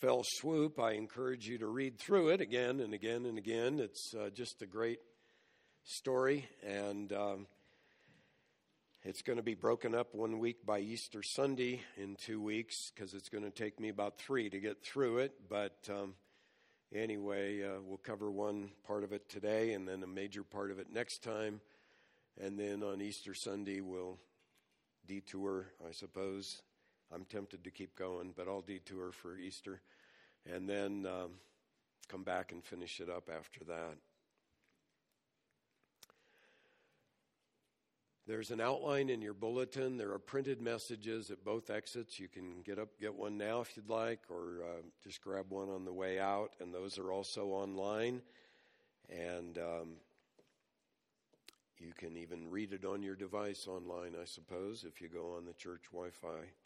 fell swoop. I encourage you to read through it again and again and again. It's uh, just a great story, and um, it's going to be broken up one week by Easter Sunday in two weeks because it's going to take me about three to get through it. But um, anyway, uh, we'll cover one part of it today and then a major part of it next time. And then on Easter Sunday, we'll detour, I suppose. I'm tempted to keep going, but I'll detour for Easter and then um, come back and finish it up after that. There's an outline in your bulletin. There are printed messages at both exits. You can get up, get one now if you'd like, or uh, just grab one on the way out. And those are also online. And um, you can even read it on your device online, I suppose, if you go on the church Wi Fi.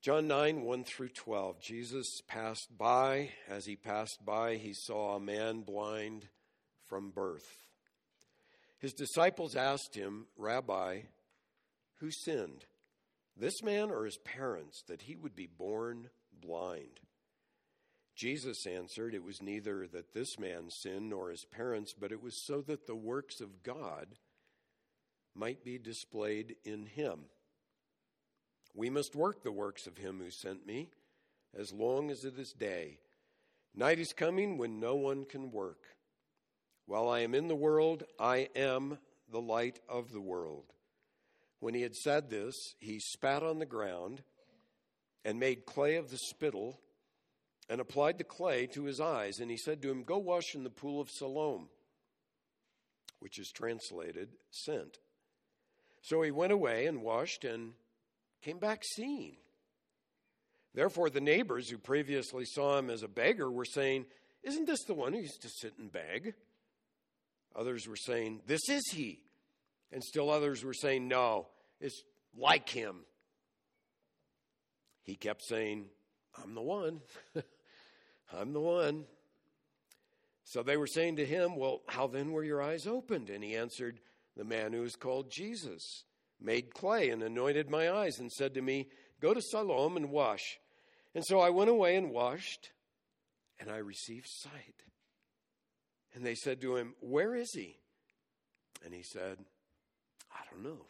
John 9, 1 through 12. Jesus passed by. As he passed by, he saw a man blind from birth. His disciples asked him, Rabbi, who sinned, this man or his parents, that he would be born blind? Jesus answered, It was neither that this man sinned nor his parents, but it was so that the works of God might be displayed in him. We must work the works of him who sent me as long as it is day. Night is coming when no one can work. While I am in the world, I am the light of the world. When he had said this, he spat on the ground and made clay of the spittle and applied the clay to his eyes. And he said to him, Go wash in the pool of Siloam, which is translated sent. So he went away and washed and came back seeing. Therefore, the neighbors who previously saw him as a beggar were saying, Isn't this the one who used to sit and beg? Others were saying, This is he. And still others were saying, No, it's like him. He kept saying, I'm the one. I'm the one. So they were saying to him, Well, how then were your eyes opened? And he answered, The man who is called Jesus made clay and anointed my eyes and said to me, Go to Siloam and wash. And so I went away and washed, and I received sight. And they said to him, Where is he? And he said, I don't know.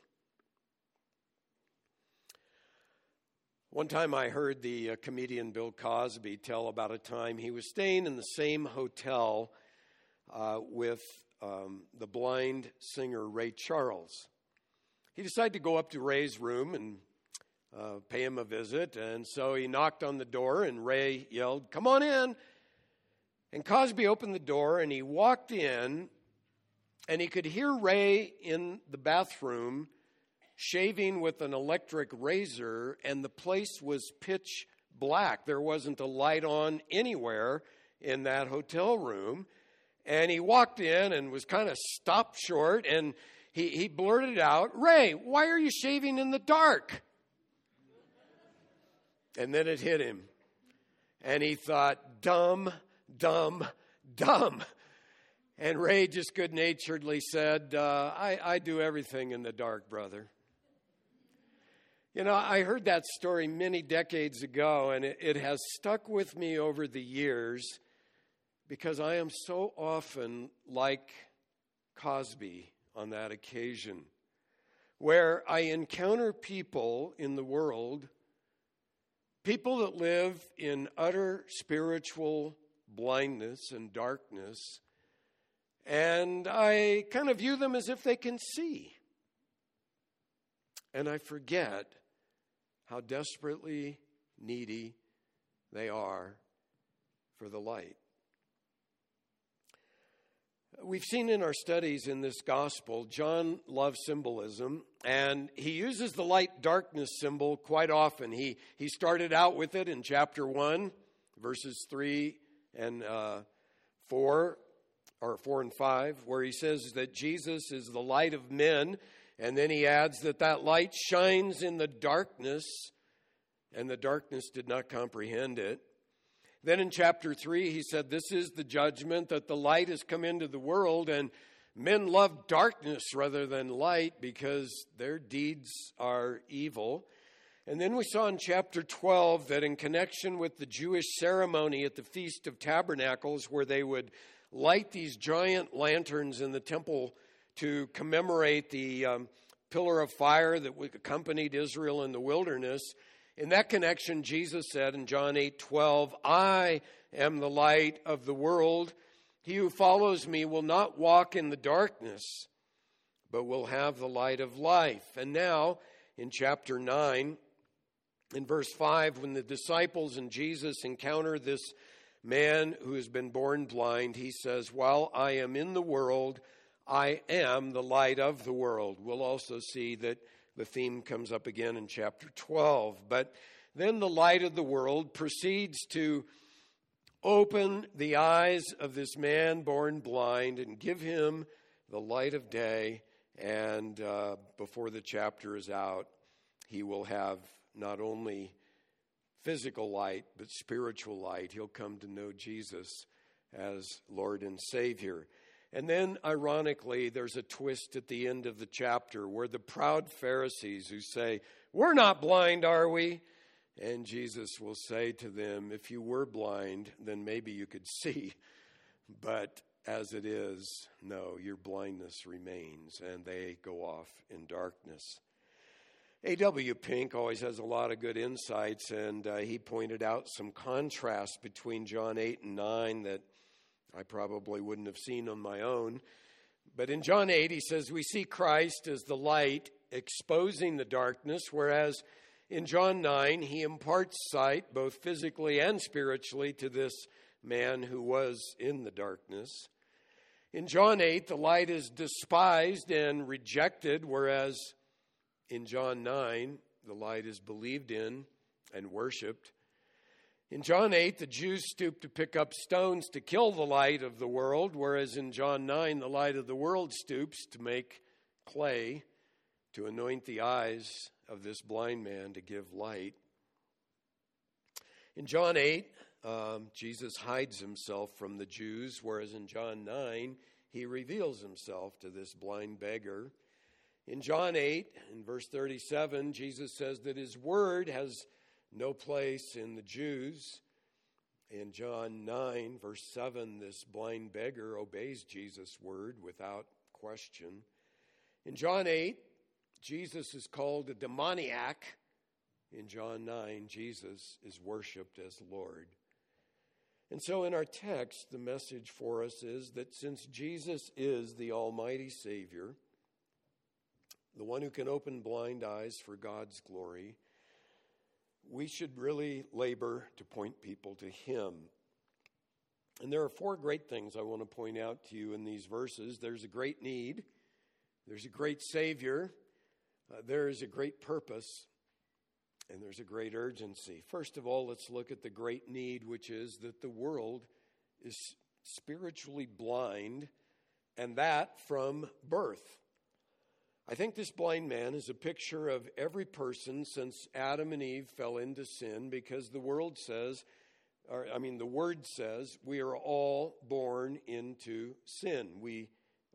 One time I heard the uh, comedian Bill Cosby tell about a time he was staying in the same hotel uh, with um, the blind singer Ray Charles. He decided to go up to Ray's room and uh, pay him a visit, and so he knocked on the door, and Ray yelled, Come on in. And Cosby opened the door and he walked in and he could hear Ray in the bathroom shaving with an electric razor, and the place was pitch black. There wasn't a light on anywhere in that hotel room. And he walked in and was kind of stopped short and he, he blurted out, Ray, why are you shaving in the dark? And then it hit him. And he thought, dumb dumb, dumb. And Ray just good naturedly said, uh, I, I do everything in the dark, brother. You know, I heard that story many decades ago, and it, it, has stuck with me over the years because I am so often like Cosby on that occasion, where I encounter people in the world, people that live in utter spiritual blindness and darkness, and I kind of view them as if they can see. And I forget how desperately needy they are for the light. We've seen in our studies in this gospel, John loves symbolism, and he uses the light darkness symbol quite often. He, he started out with it in chapter 1, verses 3 and uh, 4 or 4 and 5 where he says that Jesus is the light of men and then he adds that that light shines in the darkness and the darkness did not comprehend it. Then in chapter 3 he said this is the judgment that the light has come into the world and men love darkness rather than light because their deeds are evil. And then we saw in chapter 12 that in connection with the Jewish ceremony at the Feast of Tabernacles, where they would light these giant lanterns in the temple to commemorate the um, pillar of fire that accompanied Israel in the wilderness, in that connection, Jesus said in John 8 12, I am the light of the world. He who follows me will not walk in the darkness, but will have the light of life. And now, in chapter 9, in verse 5, when the disciples and Jesus encounter this man who has been born blind, he says, While I am in the world, I am the light of the world. We'll also see that the theme comes up again in chapter 12. But then the light of the world proceeds to open the eyes of this man born blind and give him the light of day. And uh, before the chapter is out, he will have not only physical light, but spiritual light. He'll come to know Jesus as Lord and Savior. And then, ironically, there's a twist at the end of the chapter where the proud Pharisees who say, We're not blind, are we? And Jesus will say to them, If you were blind, then maybe you could see. But as it is, no, your blindness remains, and they go off in darkness. A.W. Pink always has a lot of good insights, and uh, he pointed out some contrast between John 8 and 9 that I probably wouldn't have seen on my own. But in John 8, he says, We see Christ as the light exposing the darkness, whereas in John 9, he imparts sight, both physically and spiritually, to this man who was in the darkness. In John 8, the light is despised and rejected, whereas in John 9, the light is believed in and worshiped. In John 8, the Jews stooped to pick up stones to kill the light of the world, whereas in John 9, the light of the world stoops to make clay to anoint the eyes of this blind man to give light. In John 8, um, Jesus hides himself from the Jews, whereas in John 9, he reveals himself to this blind beggar. In John 8, in verse 37, Jesus says that his word has no place in the Jews. In John 9, verse 7, this blind beggar obeys Jesus' word without question. In John 8, Jesus is called a demoniac. In John 9, Jesus is worshiped as Lord. And so, in our text, the message for us is that since Jesus is the Almighty Savior, the one who can open blind eyes for God's glory, we should really labor to point people to Him. And there are four great things I want to point out to you in these verses there's a great need, there's a great Savior, uh, there is a great purpose, and there's a great urgency. First of all, let's look at the great need, which is that the world is spiritually blind, and that from birth. I think this blind man is a picture of every person since Adam and Eve fell into sin because the world says, or I mean, the word says, we are all born into sin. We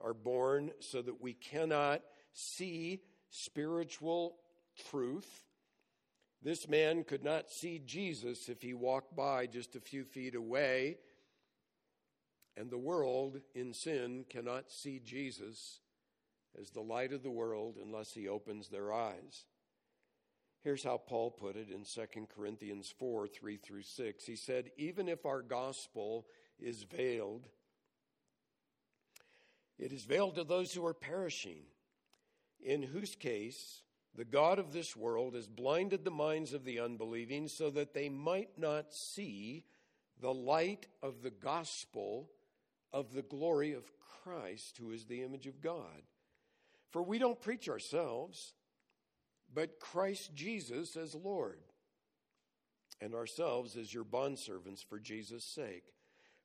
are born so that we cannot see spiritual truth. This man could not see Jesus if he walked by just a few feet away. And the world in sin cannot see Jesus as the light of the world unless he opens their eyes. Here's how Paul put it in 2 Corinthians 4 3 through 6. He said, Even if our gospel is veiled, it is veiled to those who are perishing, in whose case the God of this world has blinded the minds of the unbelieving so that they might not see the light of the gospel of the glory of Christ, who is the image of God. For we don't preach ourselves, but Christ Jesus as Lord, and ourselves as your bondservants for Jesus' sake.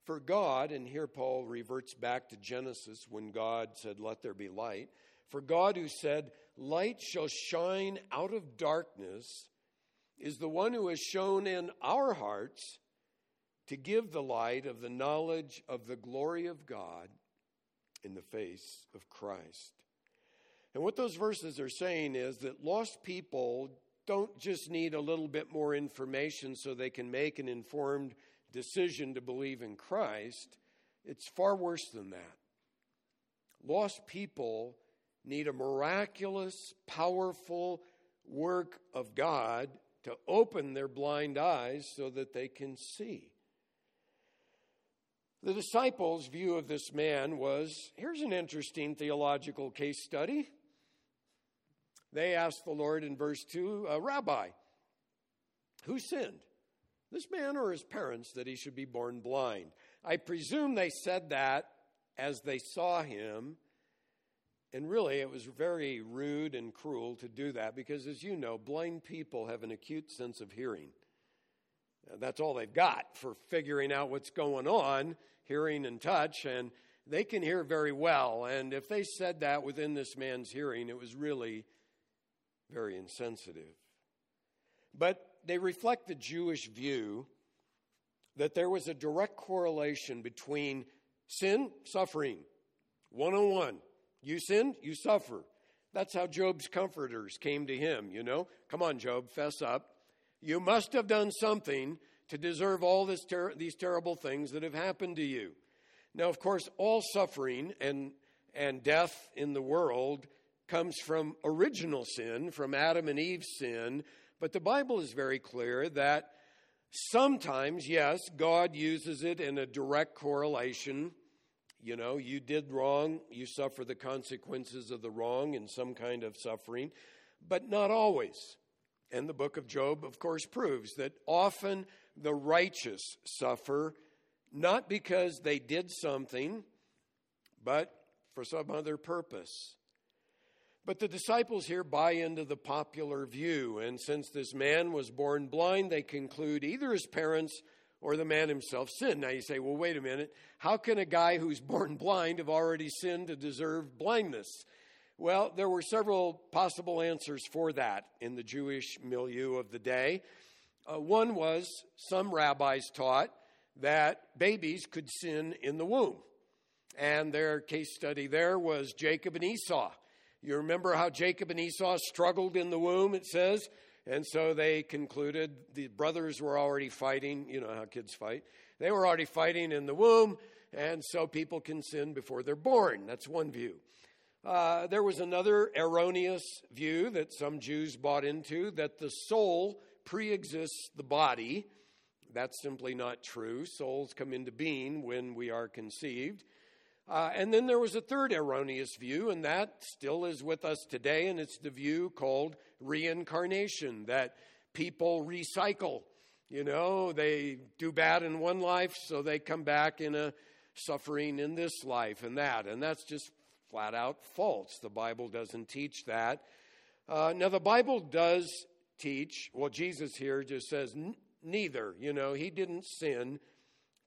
For God, and here Paul reverts back to Genesis when God said, Let there be light. For God, who said, Light shall shine out of darkness, is the one who has shone in our hearts to give the light of the knowledge of the glory of God in the face of Christ. And what those verses are saying is that lost people don't just need a little bit more information so they can make an informed decision to believe in Christ. It's far worse than that. Lost people need a miraculous, powerful work of God to open their blind eyes so that they can see. The disciples' view of this man was here's an interesting theological case study. They asked the Lord in verse 2 uh, Rabbi, who sinned, this man or his parents, that he should be born blind? I presume they said that as they saw him. And really, it was very rude and cruel to do that because, as you know, blind people have an acute sense of hearing. That's all they've got for figuring out what's going on, hearing and touch, and they can hear very well. And if they said that within this man's hearing, it was really very insensitive. But they reflect the Jewish view that there was a direct correlation between sin, suffering, one on one. You sinned, you suffer. That's how Job's comforters came to him, you know. Come on, Job, fess up. You must have done something to deserve all ter- these terrible things that have happened to you. Now, of course, all suffering and, and death in the world comes from original sin, from Adam and Eve's sin, but the Bible is very clear that sometimes, yes, God uses it in a direct correlation. You know, you did wrong, you suffer the consequences of the wrong in some kind of suffering, but not always. And the book of Job, of course, proves that often the righteous suffer not because they did something, but for some other purpose. But the disciples here buy into the popular view, and since this man was born blind, they conclude either his parents or the man himself sinned. Now you say, well, wait a minute. How can a guy who's born blind have already sinned to deserve blindness? Well, there were several possible answers for that in the Jewish milieu of the day. Uh, one was some rabbis taught that babies could sin in the womb. And their case study there was Jacob and Esau. You remember how Jacob and Esau struggled in the womb, it says? And so they concluded the brothers were already fighting. You know how kids fight. They were already fighting in the womb, and so people can sin before they're born. That's one view. Uh, there was another erroneous view that some Jews bought into that the soul pre exists the body. That's simply not true. Souls come into being when we are conceived. Uh, and then there was a third erroneous view, and that still is with us today, and it's the view called reincarnation that people recycle. You know, they do bad in one life, so they come back in a suffering in this life and that. And that's just flat out false. The Bible doesn't teach that. Uh, now, the Bible does teach, well, Jesus here just says, neither. You know, he didn't sin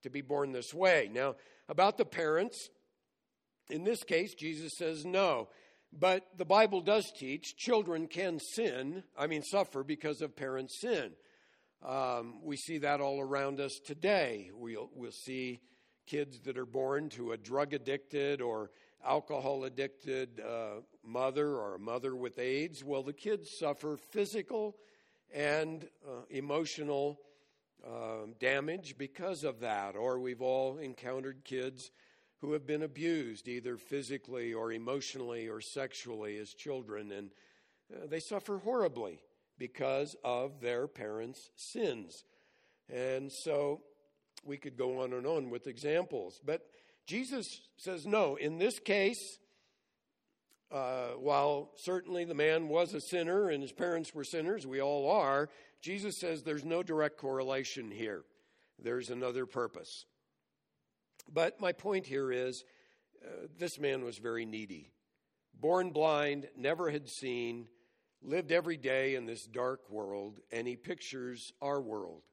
to be born this way. Now, about the parents, in this case, Jesus says no. But the Bible does teach children can sin, I mean, suffer because of parents' sin. Um, we see that all around us today. We'll, we'll see kids that are born to a drug addicted or alcohol addicted uh, mother or a mother with AIDS, well, the kids suffer physical and uh, emotional uh, damage because of that. Or we've all encountered kids who have been abused, either physically or emotionally or sexually as children, and uh, they suffer horribly because of their parents' sins. And so we could go on and on with examples. But Jesus says, no, in this case, uh, while certainly the man was a sinner and his parents were sinners, we all are, Jesus says there's no direct correlation here. There's another purpose. But my point here is uh, this man was very needy. Born blind, never had seen, lived every day in this dark world, and he pictures our world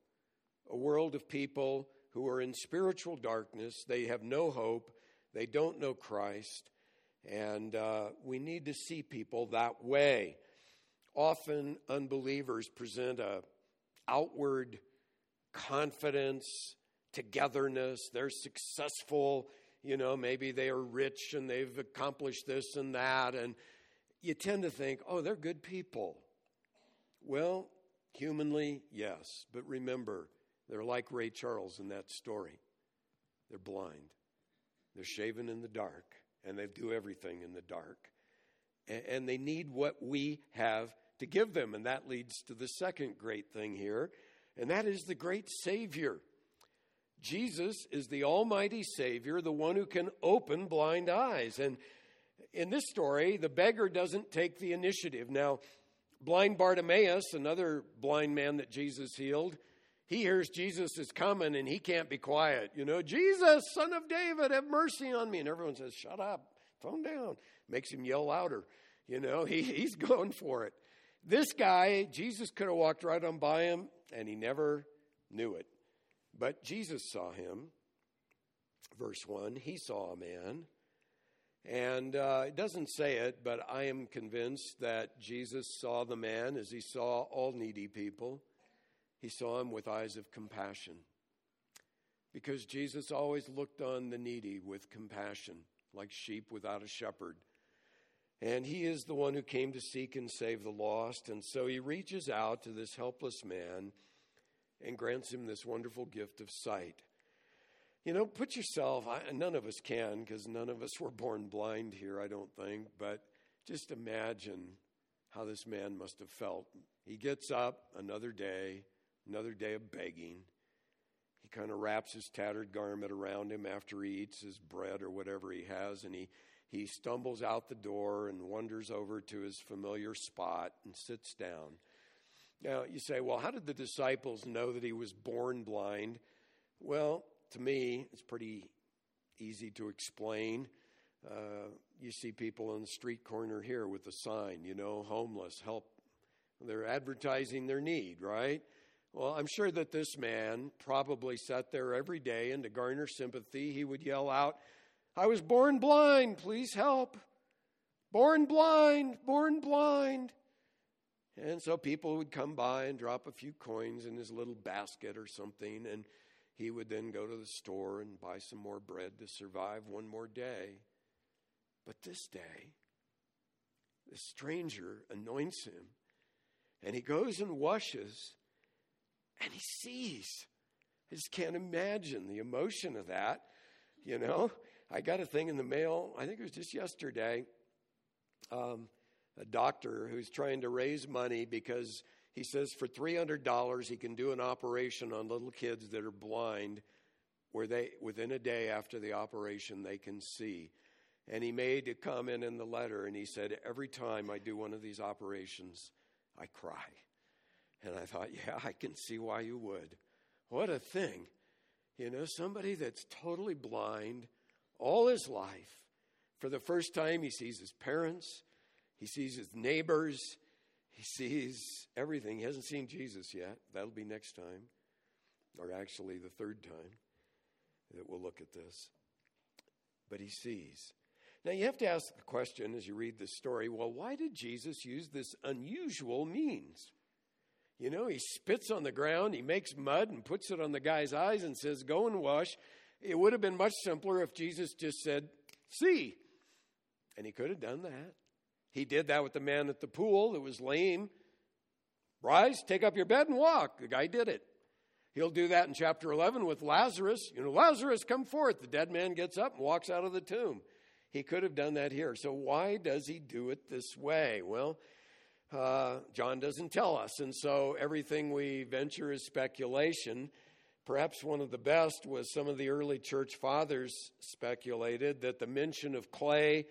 a world of people who are in spiritual darkness. They have no hope. They don't know Christ. And uh, we need to see people that way. Often unbelievers present a outward confidence, togetherness. They're successful. You know, maybe they are rich and they've accomplished this and that. And you tend to think, oh, they're good people. Well, humanly, yes. But remember, they're like Ray Charles in that story. They're blind, they're shaven in the dark, and they do everything in the dark. And they need what we have to give them. And that leads to the second great thing here, and that is the great Savior. Jesus is the Almighty Savior, the one who can open blind eyes. And in this story, the beggar doesn't take the initiative. Now, blind Bartimaeus, another blind man that Jesus healed, he hears Jesus is coming and he can't be quiet. You know, Jesus, son of David, have mercy on me. And everyone says, Shut up, phone down. Makes him yell louder. You know, he, he's going for it. This guy, Jesus could have walked right on by him and he never knew it. But Jesus saw him. Verse 1 He saw a man. And uh, it doesn't say it, but I am convinced that Jesus saw the man as he saw all needy people. He saw him with eyes of compassion. Because Jesus always looked on the needy with compassion, like sheep without a shepherd. And he is the one who came to seek and save the lost. And so he reaches out to this helpless man and grants him this wonderful gift of sight. You know, put yourself, I, none of us can because none of us were born blind here, I don't think, but just imagine how this man must have felt. He gets up another day, another day of begging. He kind of wraps his tattered garment around him after he eats his bread or whatever he has, and he, he stumbles out the door and wanders over to his familiar spot and sits down. Now, you say, well, how did the disciples know that he was born blind? Well, to me, it's pretty easy to explain. Uh, you see people on the street corner here with a sign, you know, homeless, help. They're advertising their need, right? Well, I'm sure that this man probably sat there every day, and to garner sympathy, he would yell out, I was born blind, please help. Born blind, born blind. And so people would come by and drop a few coins in his little basket or something, and he would then go to the store and buy some more bread to survive one more day. But this day, the stranger anoints him, and he goes and washes, and he sees. I just can't imagine the emotion of that. You know, I got a thing in the mail, I think it was just yesterday. Um, a doctor who's trying to raise money because he says for $300 he can do an operation on little kids that are blind where they within a day after the operation they can see. And he made a comment in the letter and he said every time I do one of these operations I cry. And I thought, yeah, I can see why you would. What a thing. You know, somebody that's totally blind all his life. For the first time, he sees his parents, he sees his neighbors. He sees everything. He hasn't seen Jesus yet. That'll be next time, or actually the third time that we'll look at this. But he sees. Now, you have to ask the question as you read this story well, why did Jesus use this unusual means? You know, he spits on the ground, he makes mud and puts it on the guy's eyes and says, Go and wash. It would have been much simpler if Jesus just said, See. And he could have done that. He did that with the man at the pool that was lame. Rise, take up your bed, and walk. The guy did it. He'll do that in chapter 11 with Lazarus. You know, Lazarus, come forth. The dead man gets up and walks out of the tomb. He could have done that here. So, why does he do it this way? Well, uh, John doesn't tell us. And so, everything we venture is speculation. Perhaps one of the best was some of the early church fathers speculated that the mention of clay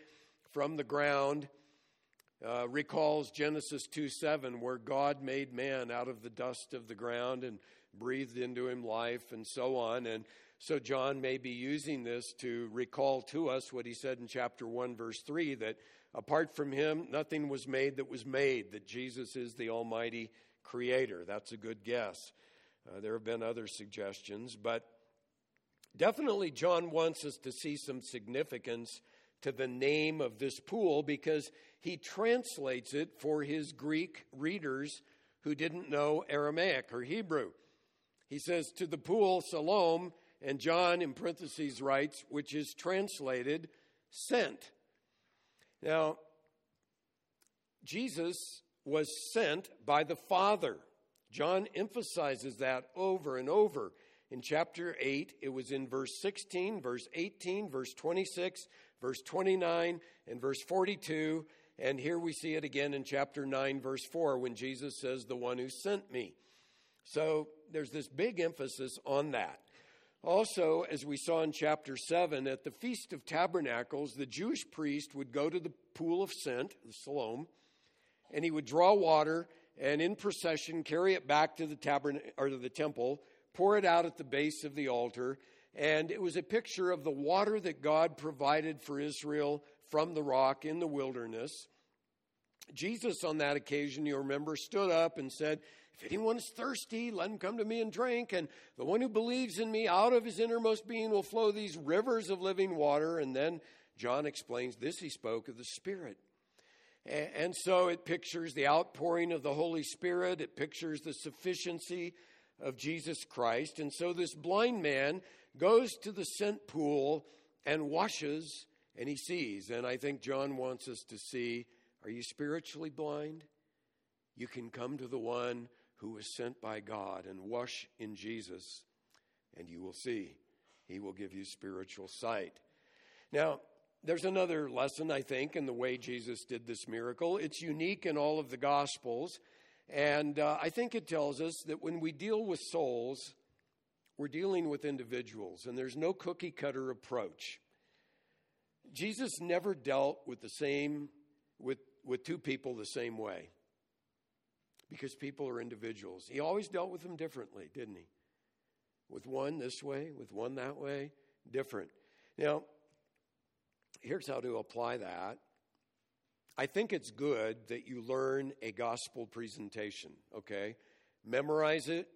from the ground uh, recalls Genesis 2 7, where God made man out of the dust of the ground and breathed into him life and so on. And so John may be using this to recall to us what he said in chapter 1, verse 3 that apart from him, nothing was made that was made, that Jesus is the Almighty Creator. That's a good guess. Uh, there have been other suggestions, but definitely John wants us to see some significance to the name of this pool because he translates it for his Greek readers who didn't know Aramaic or Hebrew. He says, To the pool, Siloam, and John in parentheses writes, which is translated sent. Now, Jesus was sent by the Father. John emphasizes that over and over. In chapter 8, it was in verse 16, verse 18, verse 26, verse 29, and verse 42. And here we see it again in chapter 9, verse 4, when Jesus says, The one who sent me. So there's this big emphasis on that. Also, as we saw in chapter 7, at the Feast of Tabernacles, the Jewish priest would go to the pool of sent, the Siloam, and he would draw water and in procession carry it back to the tabern- or to the temple, pour it out at the base of the altar, and it was a picture of the water that God provided for Israel from the rock in the wilderness. Jesus, on that occasion, you remember, stood up and said, If anyone is thirsty, let him come to me and drink. And the one who believes in me, out of his innermost being will flow these rivers of living water. And then John explains this he spoke of the Spirit. And so it pictures the outpouring of the Holy Spirit, it pictures the sufficiency of Jesus Christ. And so this blind man goes to the sent pool and washes and he sees. And I think John wants us to see are you spiritually blind? You can come to the one who was sent by God and wash in Jesus, and you will see. He will give you spiritual sight. Now, there's another lesson, I think, in the way Jesus did this miracle. It's unique in all of the Gospels. And uh, I think it tells us that when we deal with souls, we're dealing with individuals, and there's no cookie cutter approach. Jesus never dealt with the same, with, with two people the same way because people are individuals. He always dealt with them differently, didn't he? With one this way, with one that way, different. Now, here's how to apply that. I think it's good that you learn a gospel presentation, okay? Memorize it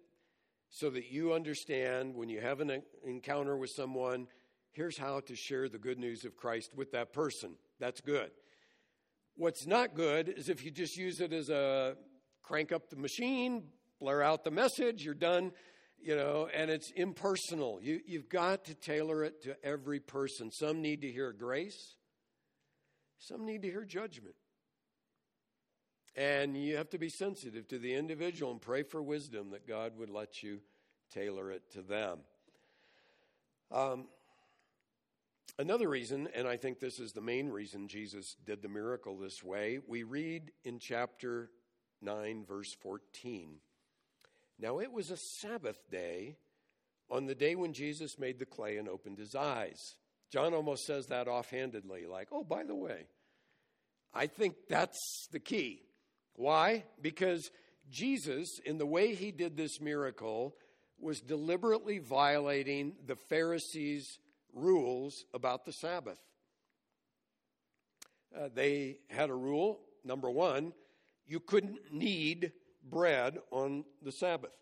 so that you understand when you have an encounter with someone, here's how to share the good news of Christ with that person. That's good. What's not good is if you just use it as a crank up the machine, blare out the message, you're done you know, and it's impersonal. You, you've got to tailor it to every person. Some need to hear grace, some need to hear judgment. And you have to be sensitive to the individual and pray for wisdom that God would let you tailor it to them. Um, another reason, and I think this is the main reason Jesus did the miracle this way, we read in chapter 9, verse 14. Now it was a Sabbath day on the day when Jesus made the clay and opened his eyes. John almost says that offhandedly, like, oh, by the way. I think that's the key. Why? Because Jesus, in the way he did this miracle, was deliberately violating the Pharisees' rules about the Sabbath. Uh, they had a rule, number one, you couldn't knead bread on the Sabbath.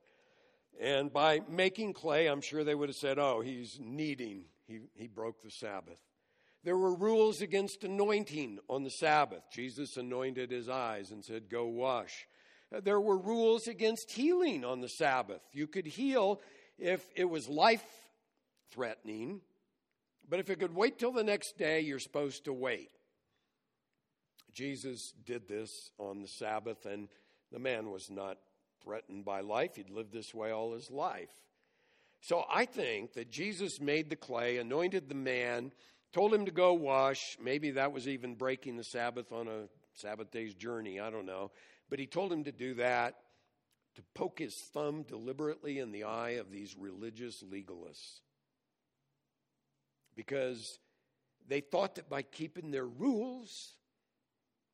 And by making clay, I'm sure they would have said, oh, he's kneading. He, he broke the Sabbath. There were rules against anointing on the Sabbath. Jesus anointed his eyes and said, Go wash. Uh, there were rules against healing on the Sabbath. You could heal if it was life threatening, but if it could wait till the next day, you're supposed to wait. Jesus did this on the Sabbath, and the man was not threatened by life. He'd lived this way all his life. So I think that Jesus made the clay, anointed the man, told him to go wash. Maybe that was even breaking the Sabbath on a Sabbath day's journey. I don't know. But he told him to do that, to poke his thumb deliberately in the eye of these religious legalists. Because they thought that by keeping their rules,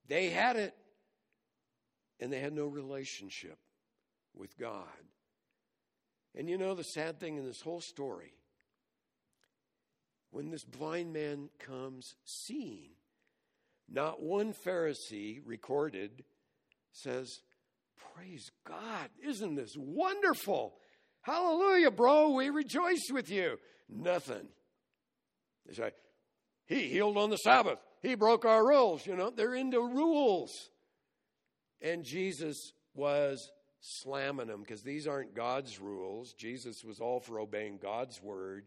they had it and they had no relationship with God. And you know the sad thing in this whole story? When this blind man comes seeing, not one Pharisee recorded says, Praise God, isn't this wonderful? Hallelujah, bro, we rejoice with you. Nothing. They say, He healed on the Sabbath. He broke our rules. You know, they're into rules. And Jesus was slamming them because these aren't God's rules. Jesus was all for obeying God's word.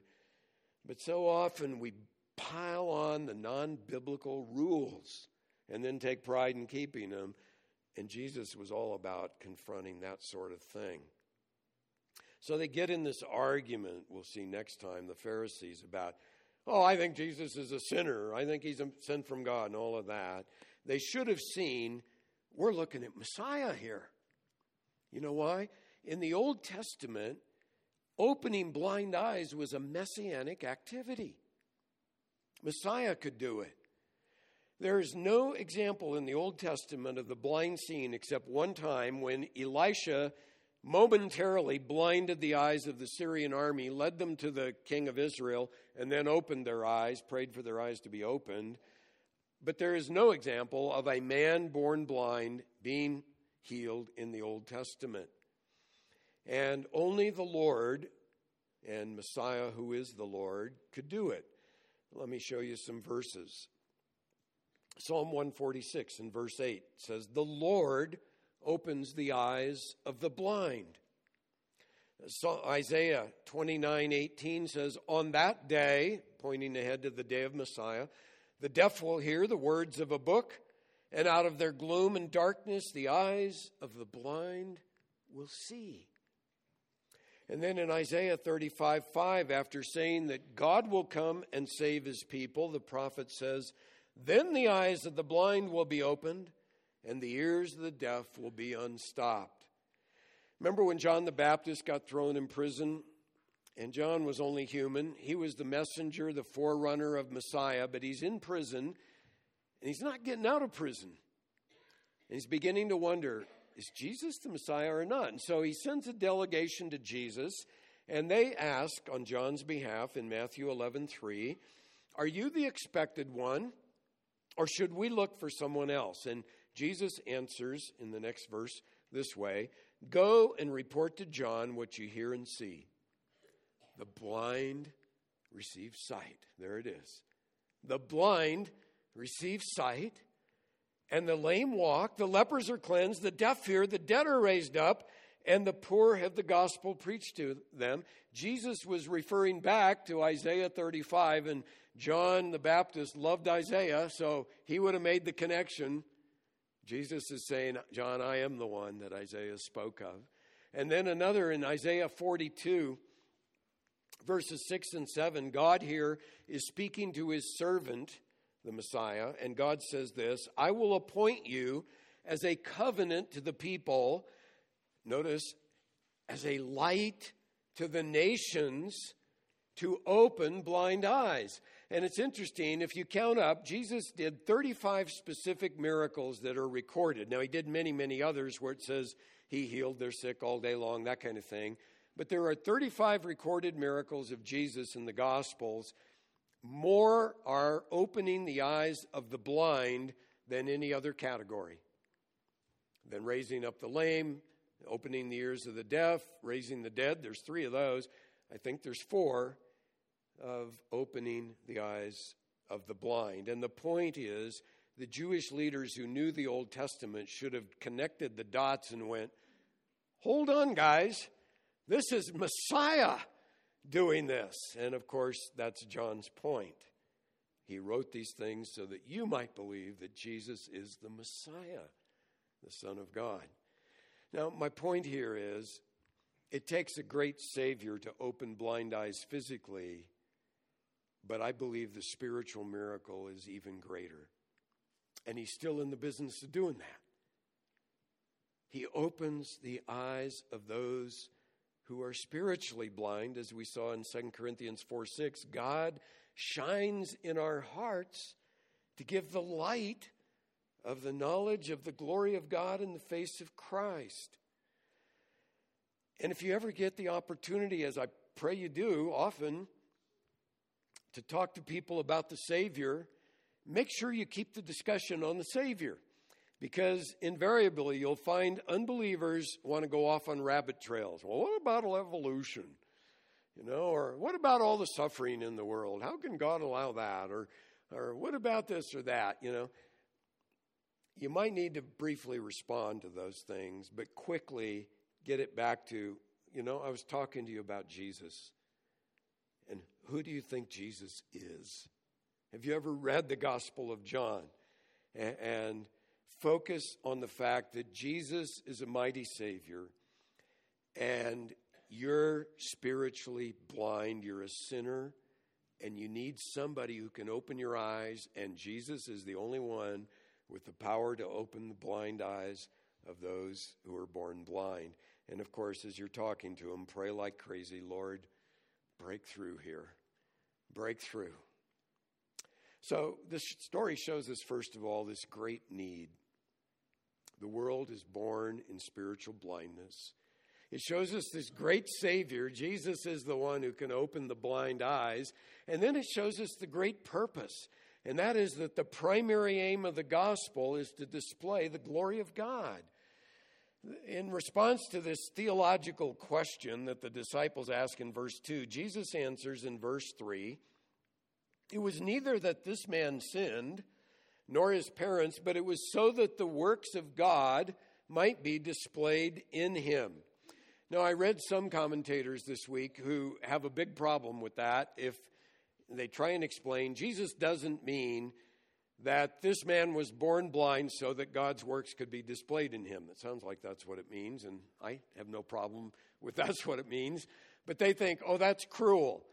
But so often we pile on the non biblical rules and then take pride in keeping them. And Jesus was all about confronting that sort of thing. So they get in this argument, we'll see next time, the Pharisees, about, oh, I think Jesus is a sinner. I think he's sent from God and all of that. They should have seen, we're looking at Messiah here. You know why? In the Old Testament, opening blind eyes was a messianic activity. Messiah could do it. There is no example in the Old Testament of the blind seeing except one time when Elisha momentarily blinded the eyes of the Syrian army, led them to the king of Israel, and then opened their eyes, prayed for their eyes to be opened. But there is no example of a man born blind being healed in the Old Testament. And only the Lord and Messiah, who is the Lord, could do it. Let me show you some verses. Psalm 146 in verse 8 says, The Lord opens the eyes of the blind. So Isaiah 29 18 says, On that day, pointing ahead to the day of Messiah, the deaf will hear the words of a book, and out of their gloom and darkness, the eyes of the blind will see. And then in Isaiah 35 5, after saying that God will come and save his people, the prophet says, then the eyes of the blind will be opened, and the ears of the deaf will be unstopped. Remember when John the Baptist got thrown in prison? And John was only human. He was the messenger, the forerunner of Messiah, but he's in prison, and he's not getting out of prison. And he's beginning to wonder is Jesus the Messiah or not? And so he sends a delegation to Jesus, and they ask on John's behalf in Matthew 11 3, Are you the expected one? Or should we look for someone else? And Jesus answers in the next verse this way Go and report to John what you hear and see. The blind receive sight. There it is. The blind receive sight, and the lame walk, the lepers are cleansed, the deaf hear, the dead are raised up, and the poor have the gospel preached to them. Jesus was referring back to Isaiah 35 and John the Baptist loved Isaiah, so he would have made the connection. Jesus is saying, John, I am the one that Isaiah spoke of. And then another in Isaiah 42, verses 6 and 7, God here is speaking to his servant, the Messiah, and God says this I will appoint you as a covenant to the people. Notice, as a light to the nations to open blind eyes. And it's interesting, if you count up, Jesus did 35 specific miracles that are recorded. Now, he did many, many others where it says he healed their sick all day long, that kind of thing. But there are 35 recorded miracles of Jesus in the Gospels. More are opening the eyes of the blind than any other category. Than raising up the lame, opening the ears of the deaf, raising the dead. There's three of those. I think there's four of opening the eyes of the blind. And the point is, the Jewish leaders who knew the Old Testament should have connected the dots and went, hold on, guys, this is Messiah doing this. And of course, that's John's point. He wrote these things so that you might believe that Jesus is the Messiah, the Son of God. Now, my point here is it takes a great Savior to open blind eyes physically but I believe the spiritual miracle is even greater. And he's still in the business of doing that. He opens the eyes of those who are spiritually blind, as we saw in 2 Corinthians 4 6. God shines in our hearts to give the light of the knowledge of the glory of God in the face of Christ. And if you ever get the opportunity, as I pray you do often, to talk to people about the Savior, make sure you keep the discussion on the Savior because invariably you'll find unbelievers want to go off on rabbit trails. Well, what about evolution? You know, or what about all the suffering in the world? How can God allow that? Or, or what about this or that? You know, you might need to briefly respond to those things, but quickly get it back to, you know, I was talking to you about Jesus. And who do you think Jesus is? Have you ever read the Gospel of John? And focus on the fact that Jesus is a mighty Savior and you're spiritually blind, you're a sinner, and you need somebody who can open your eyes, and Jesus is the only one with the power to open the blind eyes of those who are born blind. And of course, as you're talking to him, pray like crazy, Lord, break through here. Break through. So, this story shows us, first of all, this great need. The world is born in spiritual blindness. It shows us this great Savior. Jesus is the one who can open the blind eyes. And then it shows us the great purpose. And that is that the primary aim of the gospel is to display the glory of God. In response to this theological question that the disciples ask in verse 2, Jesus answers in verse 3 It was neither that this man sinned, nor his parents, but it was so that the works of God might be displayed in him. Now, I read some commentators this week who have a big problem with that. If they try and explain, Jesus doesn't mean that this man was born blind so that God's works could be displayed in him. It sounds like that's what it means, and I have no problem with that's what it means. But they think, oh, that's cruel.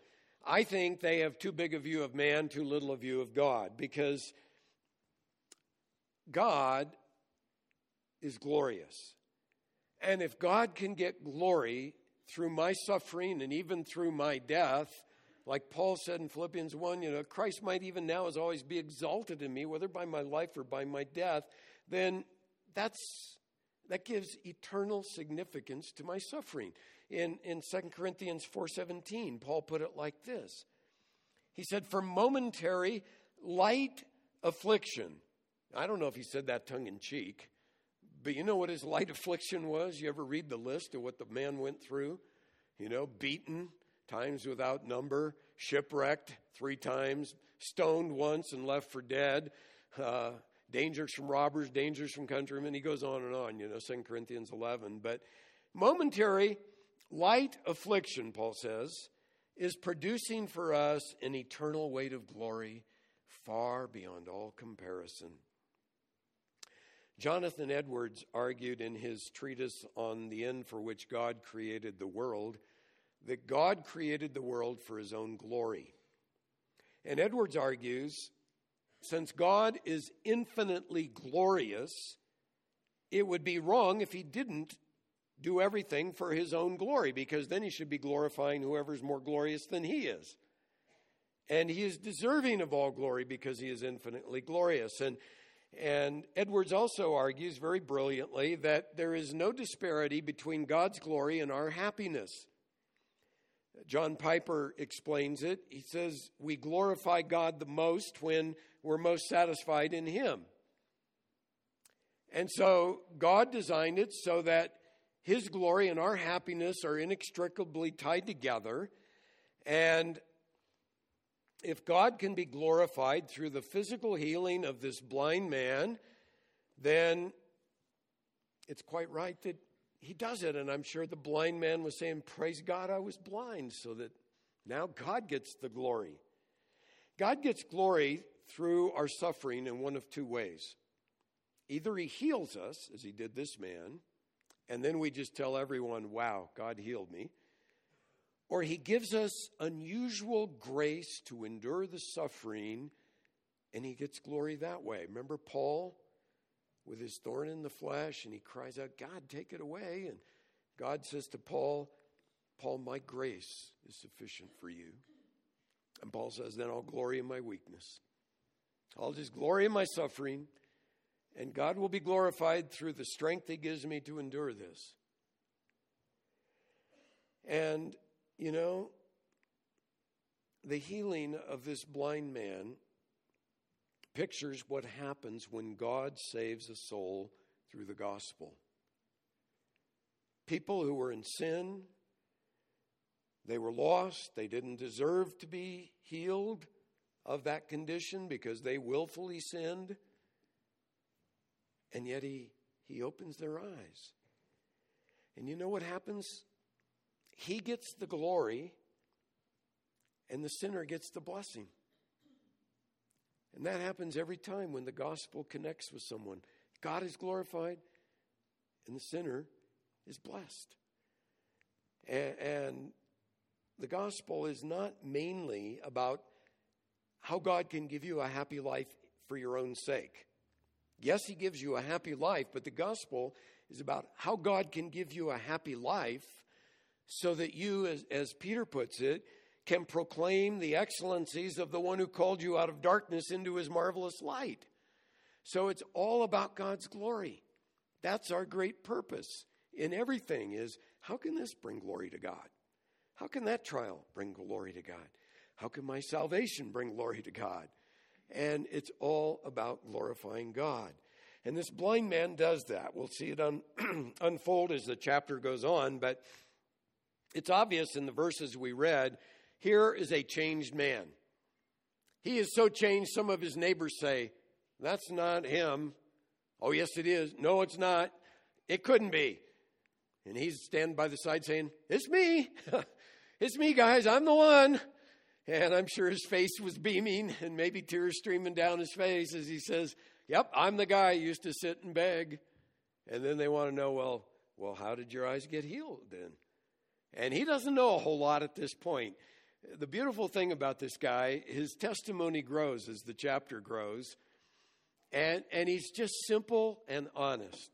I think they have too big a view of man, too little a view of God, because God is glorious. And if God can get glory through my suffering and even through my death, like Paul said in Philippians 1, you know, Christ might even now as always be exalted in me, whether by my life or by my death, then that's that gives eternal significance to my suffering. In in 2 Corinthians 4:17, Paul put it like this. He said, For momentary light affliction. I don't know if he said that tongue in cheek, but you know what his light affliction was? You ever read the list of what the man went through? You know, beaten, times without number, shipwrecked three times, stoned once and left for dead, uh, dangers from robbers, dangers from countrymen. He goes on and on, you know, 2 Corinthians 11. But momentary light affliction, Paul says, is producing for us an eternal weight of glory far beyond all comparison. Jonathan Edwards argued in his treatise on the end for which God created the world that God created the world for his own glory. And Edwards argues since God is infinitely glorious, it would be wrong if he didn't do everything for his own glory, because then he should be glorifying whoever's more glorious than he is. And he is deserving of all glory because he is infinitely glorious. And and Edwards also argues very brilliantly that there is no disparity between God's glory and our happiness. John Piper explains it. He says, We glorify God the most when we're most satisfied in Him. And so God designed it so that His glory and our happiness are inextricably tied together. And if God can be glorified through the physical healing of this blind man, then it's quite right that he does it. And I'm sure the blind man was saying, Praise God, I was blind, so that now God gets the glory. God gets glory through our suffering in one of two ways. Either he heals us, as he did this man, and then we just tell everyone, Wow, God healed me or he gives us unusual grace to endure the suffering and he gets glory that way. Remember Paul with his thorn in the flesh and he cries out, God, take it away. And God says to Paul, Paul, my grace is sufficient for you. And Paul says, then I'll glory in my weakness. I'll just glory in my suffering, and God will be glorified through the strength He gives me to endure this. And you know, the healing of this blind man pictures what happens when God saves a soul through the gospel. People who were in sin, they were lost, they didn't deserve to be healed of that condition because they willfully sinned. And yet he, he opens their eyes. And you know what happens he gets the glory and the sinner gets the blessing. And that happens every time when the gospel connects with someone. God is glorified and the sinner is blessed. And, and the gospel is not mainly about how God can give you a happy life for your own sake. Yes, He gives you a happy life, but the gospel is about how God can give you a happy life so that you, as, as Peter puts it, can proclaim the excellencies of the one who called you out of darkness into his marvelous light. So it's all about God's glory. That's our great purpose in everything is how can this bring glory to God? How can that trial bring glory to God? How can my salvation bring glory to God? And it's all about glorifying God. And this blind man does that. We'll see it un- unfold as the chapter goes on, but it's obvious in the verses we read here is a changed man. He is so changed, some of his neighbors say, That's not him. Oh, yes, it is. No, it's not. It couldn't be. And he's standing by the side saying, It's me. it's me, guys. I'm the one. And I'm sure his face was beaming and maybe tears streaming down his face as he says, Yep, I'm the guy who used to sit and beg. And then they want to know, well, well, how did your eyes get healed then? And he doesn't know a whole lot at this point. The beautiful thing about this guy, his testimony grows as the chapter grows, and, and he's just simple and honest.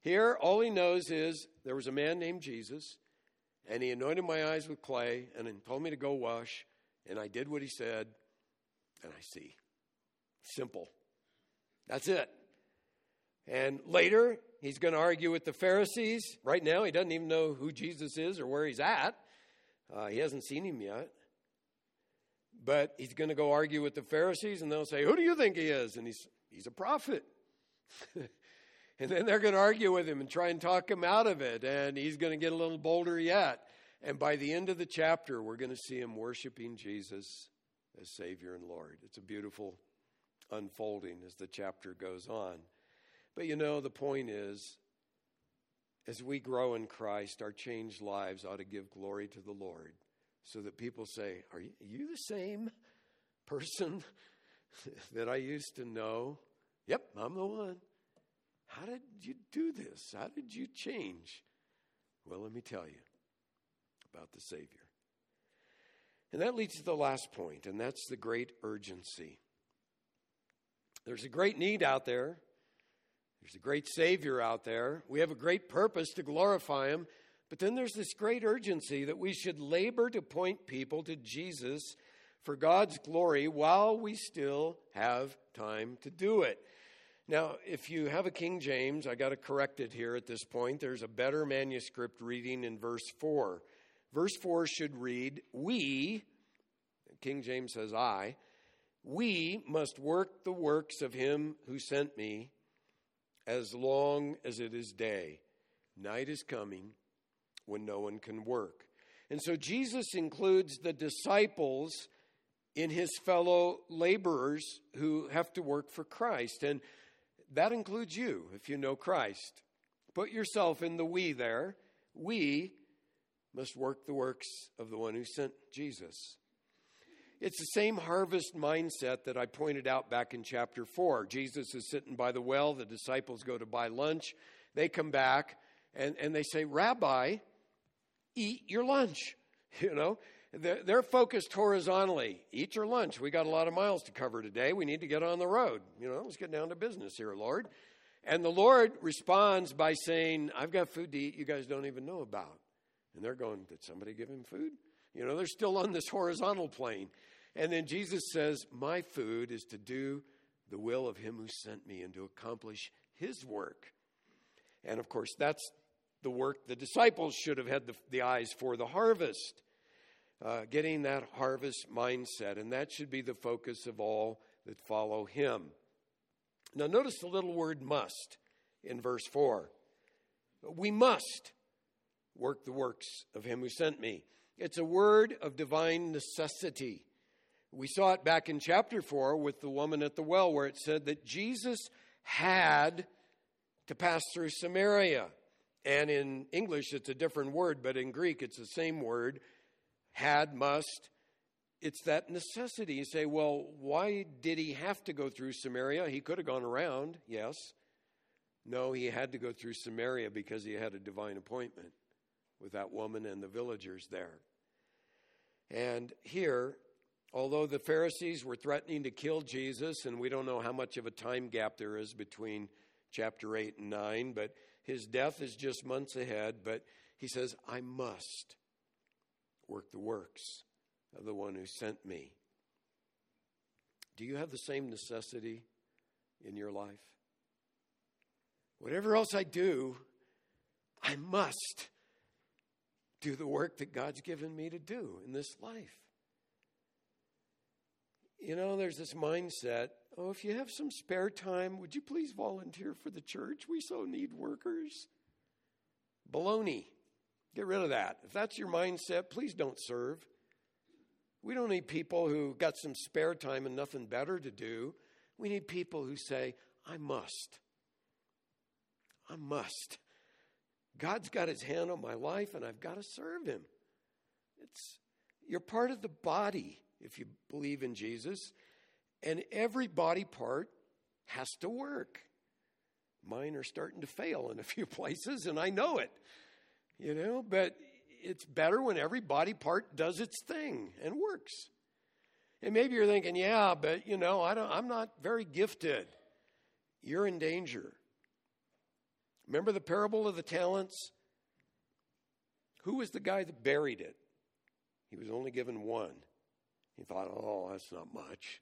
Here, all he knows is there was a man named Jesus, and he anointed my eyes with clay and then told me to go wash, and I did what he said, and I see. Simple. That's it. And later, he's going to argue with the Pharisees. Right now, he doesn't even know who Jesus is or where he's at. Uh, he hasn't seen him yet. But he's going to go argue with the Pharisees, and they'll say, Who do you think he is? And he's, he's a prophet. and then they're going to argue with him and try and talk him out of it. And he's going to get a little bolder yet. And by the end of the chapter, we're going to see him worshiping Jesus as Savior and Lord. It's a beautiful unfolding as the chapter goes on. But you know, the point is, as we grow in Christ, our changed lives ought to give glory to the Lord so that people say, Are you the same person that I used to know? Yep, I'm the one. How did you do this? How did you change? Well, let me tell you about the Savior. And that leads to the last point, and that's the great urgency. There's a great need out there. There's a great Savior out there. We have a great purpose to glorify Him. But then there's this great urgency that we should labor to point people to Jesus for God's glory while we still have time to do it. Now, if you have a King James, I got to correct it here at this point. There's a better manuscript reading in verse 4. Verse 4 should read, We, King James says, I, we must work the works of him who sent me as long as it is day. Night is coming when no one can work. And so Jesus includes the disciples in his fellow laborers who have to work for Christ. And that includes you if you know Christ. Put yourself in the we there. We must work the works of the one who sent Jesus. It's the same harvest mindset that I pointed out back in chapter 4. Jesus is sitting by the well, the disciples go to buy lunch. They come back and, and they say, Rabbi, eat your lunch. You know, they're, they're focused horizontally. Eat your lunch. We got a lot of miles to cover today. We need to get on the road. You know, let's get down to business here, Lord. And the Lord responds by saying, I've got food to eat you guys don't even know about. And they're going, Did somebody give him food? You know, they're still on this horizontal plane. And then Jesus says, My food is to do the will of him who sent me and to accomplish his work. And of course, that's the work the disciples should have had the, the eyes for the harvest, uh, getting that harvest mindset. And that should be the focus of all that follow him. Now, notice the little word must in verse 4. We must work the works of him who sent me. It's a word of divine necessity. We saw it back in chapter 4 with the woman at the well, where it said that Jesus had to pass through Samaria. And in English, it's a different word, but in Greek, it's the same word had, must. It's that necessity. You say, well, why did he have to go through Samaria? He could have gone around, yes. No, he had to go through Samaria because he had a divine appointment with that woman and the villagers there. And here, although the Pharisees were threatening to kill Jesus, and we don't know how much of a time gap there is between chapter 8 and 9, but his death is just months ahead. But he says, I must work the works of the one who sent me. Do you have the same necessity in your life? Whatever else I do, I must do the work that God's given me to do in this life. You know, there's this mindset oh, if you have some spare time, would you please volunteer for the church? We so need workers. Baloney. Get rid of that. If that's your mindset, please don't serve. We don't need people who got some spare time and nothing better to do. We need people who say, I must. I must. God's got his hand on my life and I've got to serve him. It's you're part of the body if you believe in Jesus, and every body part has to work. Mine are starting to fail in a few places and I know it. You know, but it's better when every body part does its thing and works. And maybe you're thinking, yeah, but you know, I don't, I'm not very gifted. You're in danger. Remember the parable of the talents? Who was the guy that buried it? He was only given one. He thought, oh, that's not much.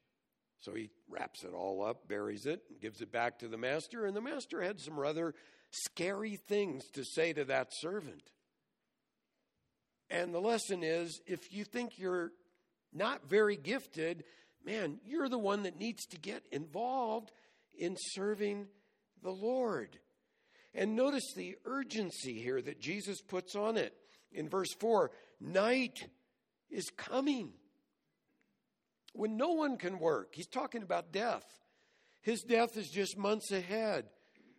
So he wraps it all up, buries it, and gives it back to the master, and the master had some rather scary things to say to that servant. And the lesson is if you think you're not very gifted, man, you're the one that needs to get involved in serving the Lord. And notice the urgency here that Jesus puts on it. In verse 4, night is coming. When no one can work, he's talking about death. His death is just months ahead.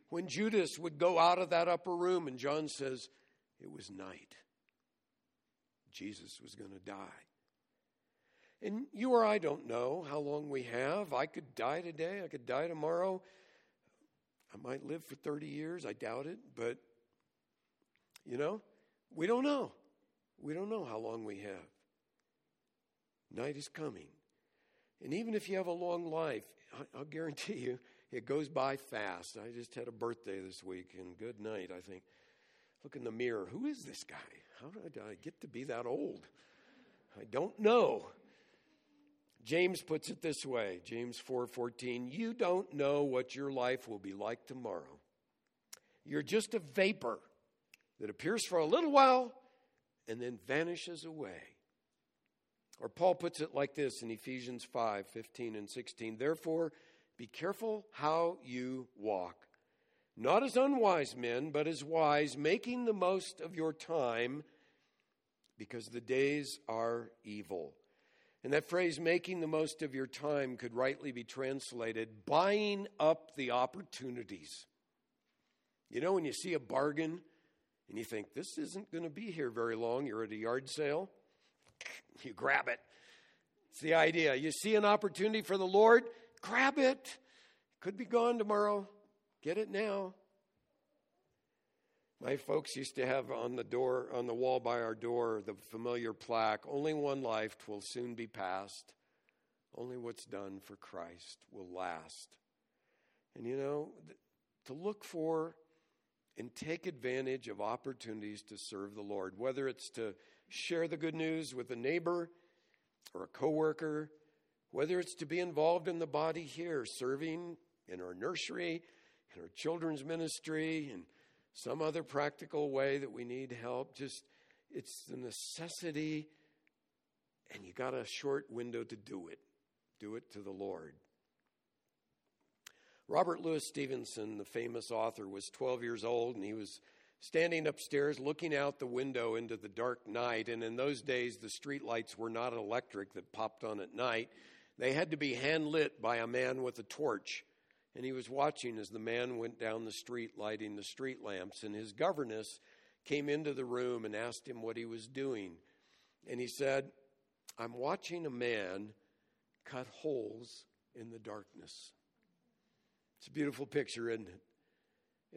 When Judas would go out of that upper room, and John says, it was night. Jesus was going to die. And you or I don't know how long we have. I could die today, I could die tomorrow. I might live for 30 years. I doubt it. But, you know, we don't know. We don't know how long we have. Night is coming. And even if you have a long life, I'll guarantee you it goes by fast. I just had a birthday this week, and good night, I think. Look in the mirror. Who is this guy? How did I get to be that old? I don't know. James puts it this way, James 4:14, you don't know what your life will be like tomorrow. You're just a vapor that appears for a little while and then vanishes away. Or Paul puts it like this in Ephesians 5 15 and 16. Therefore, be careful how you walk, not as unwise men, but as wise, making the most of your time because the days are evil. And that phrase, making the most of your time, could rightly be translated buying up the opportunities. You know, when you see a bargain and you think, this isn't going to be here very long, you're at a yard sale, you grab it. It's the idea. You see an opportunity for the Lord, grab it. Could be gone tomorrow. Get it now. My folks used to have on the door, on the wall by our door, the familiar plaque Only one life will soon be past. Only what's done for Christ will last. And you know, to look for and take advantage of opportunities to serve the Lord, whether it's to share the good news with a neighbor or a coworker, whether it's to be involved in the body here, serving in our nursery, in our children's ministry, and some other practical way that we need help. Just, it's the necessity, and you got a short window to do it. Do it to the Lord. Robert Louis Stevenson, the famous author, was 12 years old and he was standing upstairs looking out the window into the dark night. And in those days, the street lights were not electric that popped on at night, they had to be hand lit by a man with a torch and he was watching as the man went down the street lighting the street lamps. And his governess came into the room and asked him what he was doing. And he said, I'm watching a man cut holes in the darkness. It's a beautiful picture, isn't it?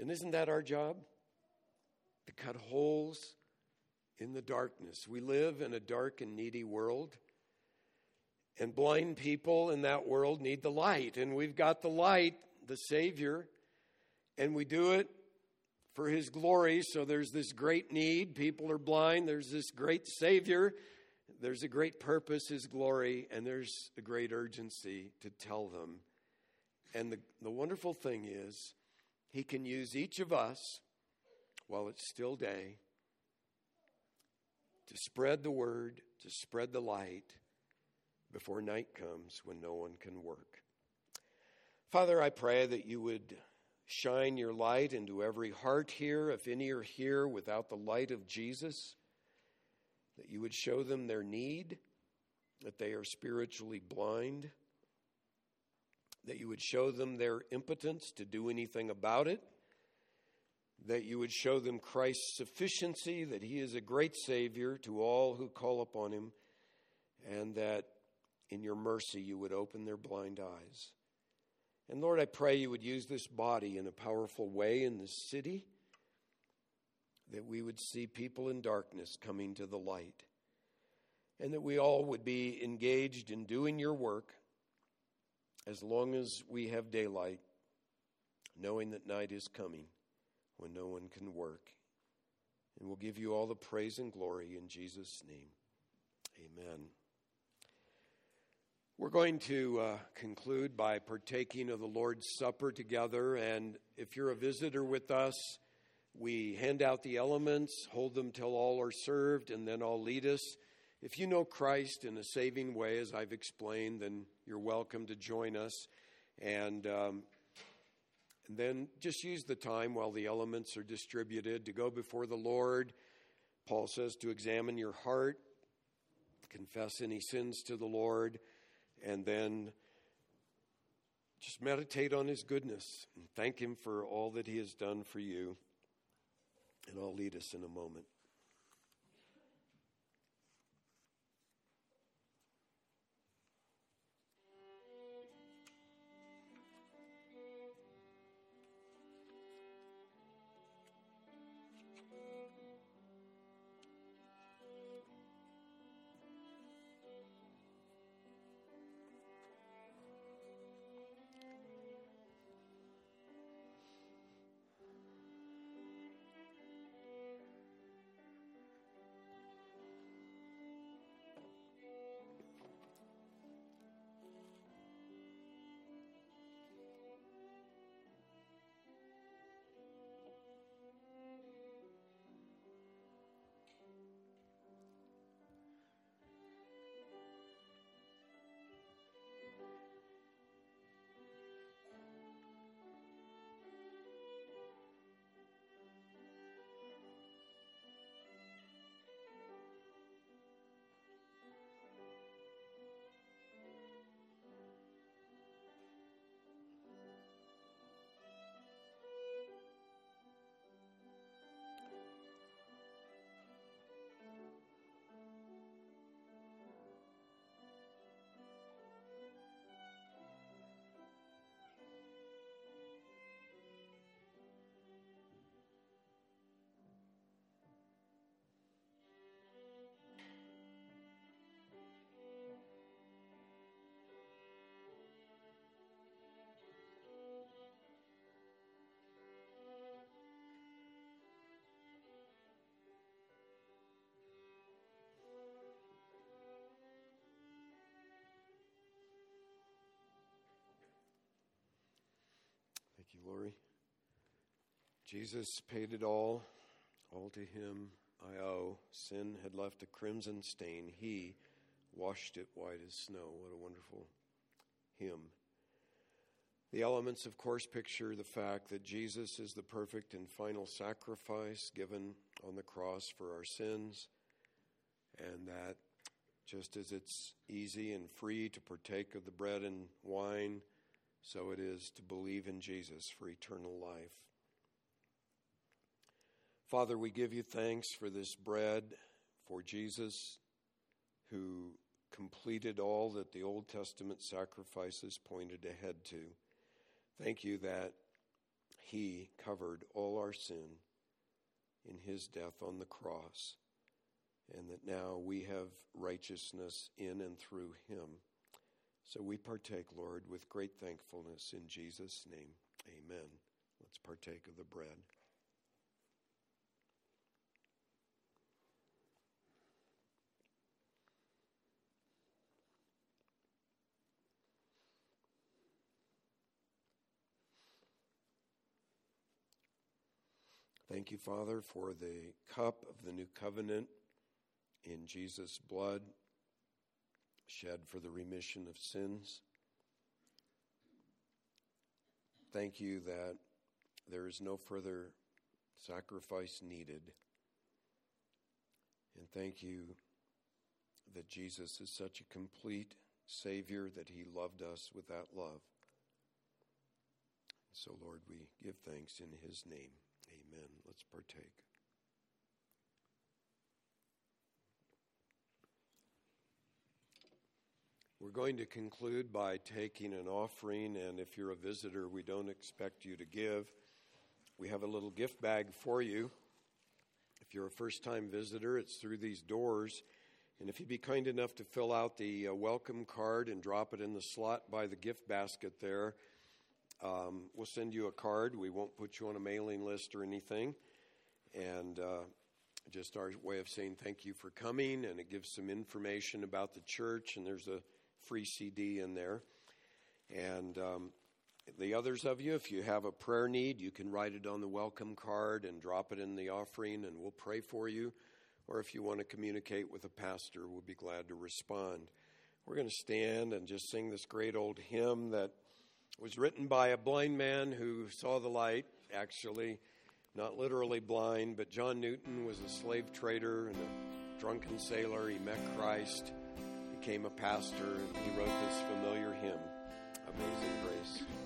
And isn't that our job? To cut holes in the darkness. We live in a dark and needy world. And blind people in that world need the light. And we've got the light, the Savior, and we do it for His glory. So there's this great need. People are blind. There's this great Savior. There's a great purpose, His glory, and there's a great urgency to tell them. And the, the wonderful thing is, He can use each of us while it's still day to spread the word, to spread the light before night comes when no one can work. Father, I pray that you would shine your light into every heart here. If any are here without the light of Jesus, that you would show them their need, that they are spiritually blind, that you would show them their impotence to do anything about it, that you would show them Christ's sufficiency, that he is a great Savior to all who call upon him, and that in your mercy, you would open their blind eyes. And Lord, I pray you would use this body in a powerful way in this city, that we would see people in darkness coming to the light, and that we all would be engaged in doing your work as long as we have daylight, knowing that night is coming when no one can work. And we'll give you all the praise and glory in Jesus' name. Amen. We're going to uh, conclude by partaking of the Lord's Supper together. And if you're a visitor with us, we hand out the elements, hold them till all are served, and then I'll lead us. If you know Christ in a saving way, as I've explained, then you're welcome to join us. And, um, and then just use the time while the elements are distributed to go before the Lord. Paul says to examine your heart, confess any sins to the Lord and then just meditate on his goodness and thank him for all that he has done for you. And I'll lead us in a moment. Lori. Jesus paid it all. All to him I owe. Sin had left a crimson stain. He washed it white as snow. What a wonderful hymn. The elements, of course, picture the fact that Jesus is the perfect and final sacrifice given on the cross for our sins, and that just as it's easy and free to partake of the bread and wine, so it is to believe in Jesus for eternal life. Father, we give you thanks for this bread, for Jesus, who completed all that the Old Testament sacrifices pointed ahead to. Thank you that He covered all our sin in his death on the cross, and that now we have righteousness in and through him. So we partake, Lord, with great thankfulness in Jesus' name. Amen. Let's partake of the bread. Thank you, Father, for the cup of the new covenant in Jesus' blood shed for the remission of sins. Thank you that there is no further sacrifice needed. And thank you that Jesus is such a complete Savior that He loved us with that love. So, Lord, we give thanks in His name. Amen. Let's partake. We're going to conclude by taking an offering, and if you're a visitor, we don't expect you to give. We have a little gift bag for you. If you're a first time visitor, it's through these doors. And if you'd be kind enough to fill out the uh, welcome card and drop it in the slot by the gift basket there, um, we'll send you a card. We won't put you on a mailing list or anything. And uh, just our way of saying thank you for coming, and it gives some information about the church, and there's a free CD in there. And um, the others of you, if you have a prayer need, you can write it on the welcome card and drop it in the offering, and we'll pray for you. Or if you want to communicate with a pastor, we'll be glad to respond. We're going to stand and just sing this great old hymn that was written by a blind man who saw the light, actually, not literally blind, but John Newton was a slave trader and a drunken sailor. He met Christ, became a pastor, and he wrote this familiar hymn, Amazing Grace.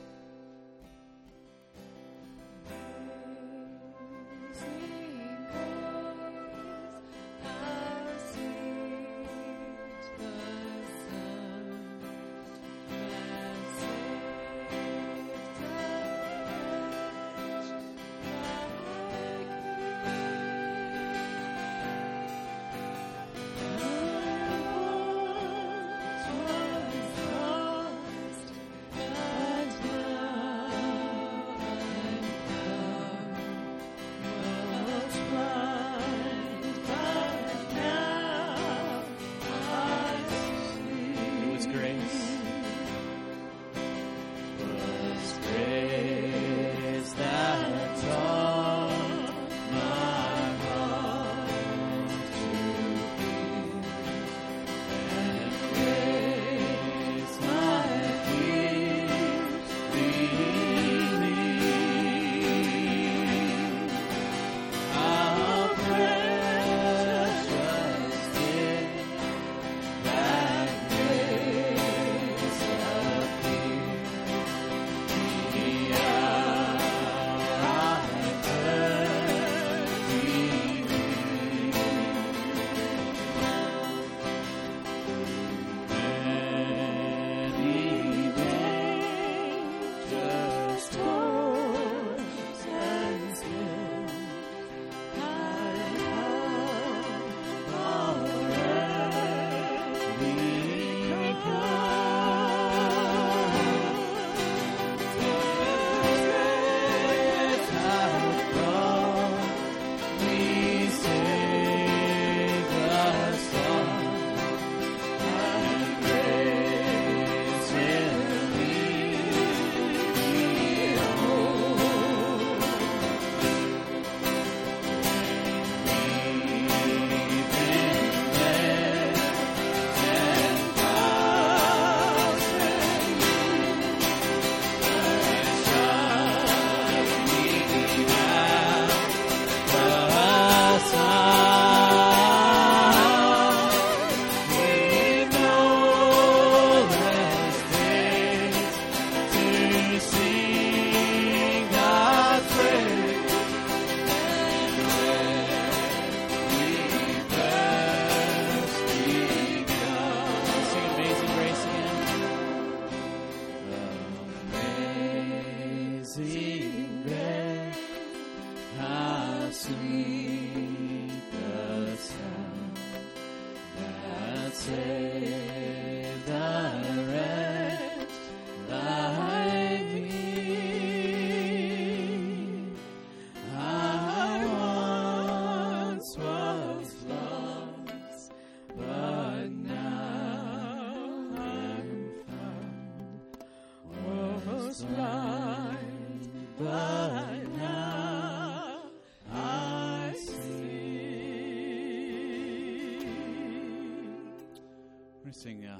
sing uh,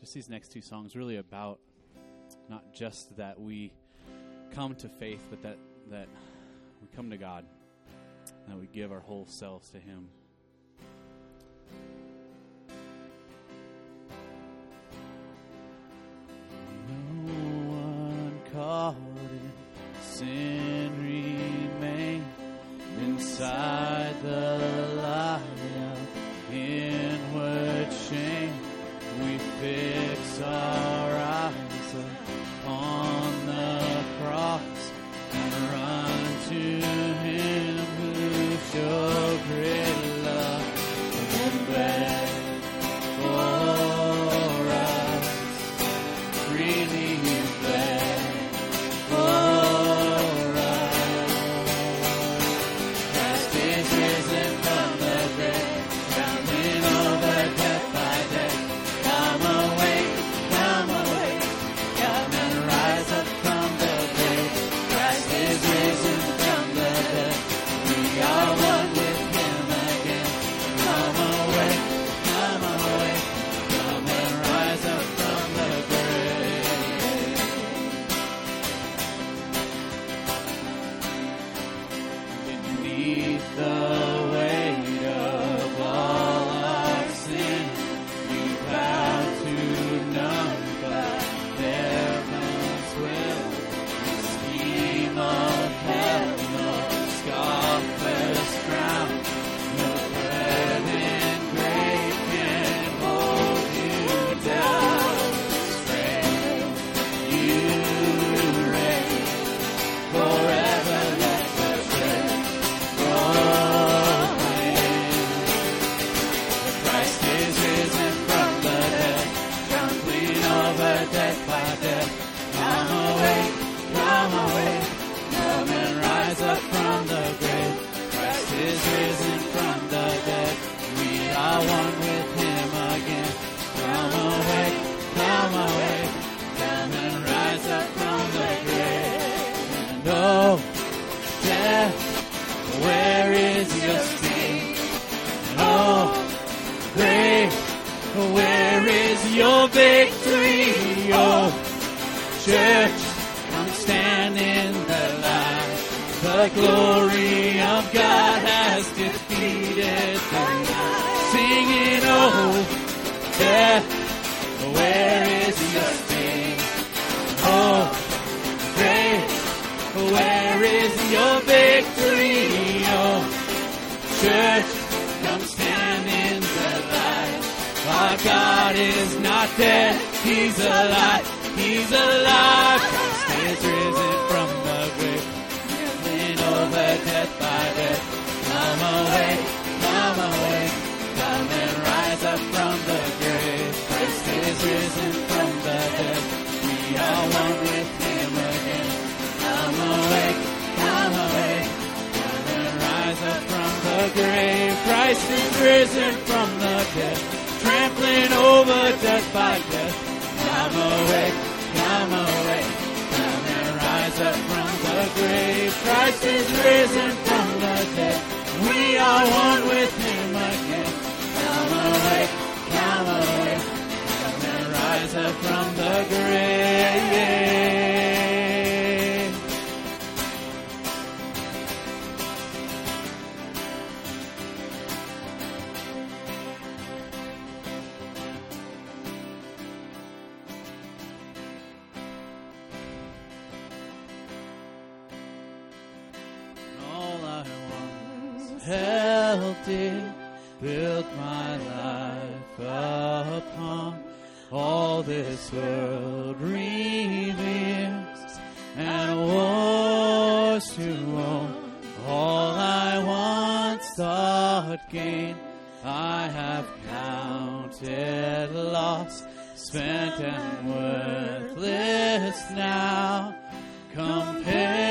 just these next two songs really about not just that we come to faith, but that that we come to God, that we give our whole selves to Him. death. Trampling over death by death. Come awake, come awake. Come and rise up from the grave. Christ is risen from the dead. We are one with him again. Come awake, come away, Come and rise up from the grave. world reveals and wars to own. All I once thought gain, I have counted loss, spent and worthless now. Compared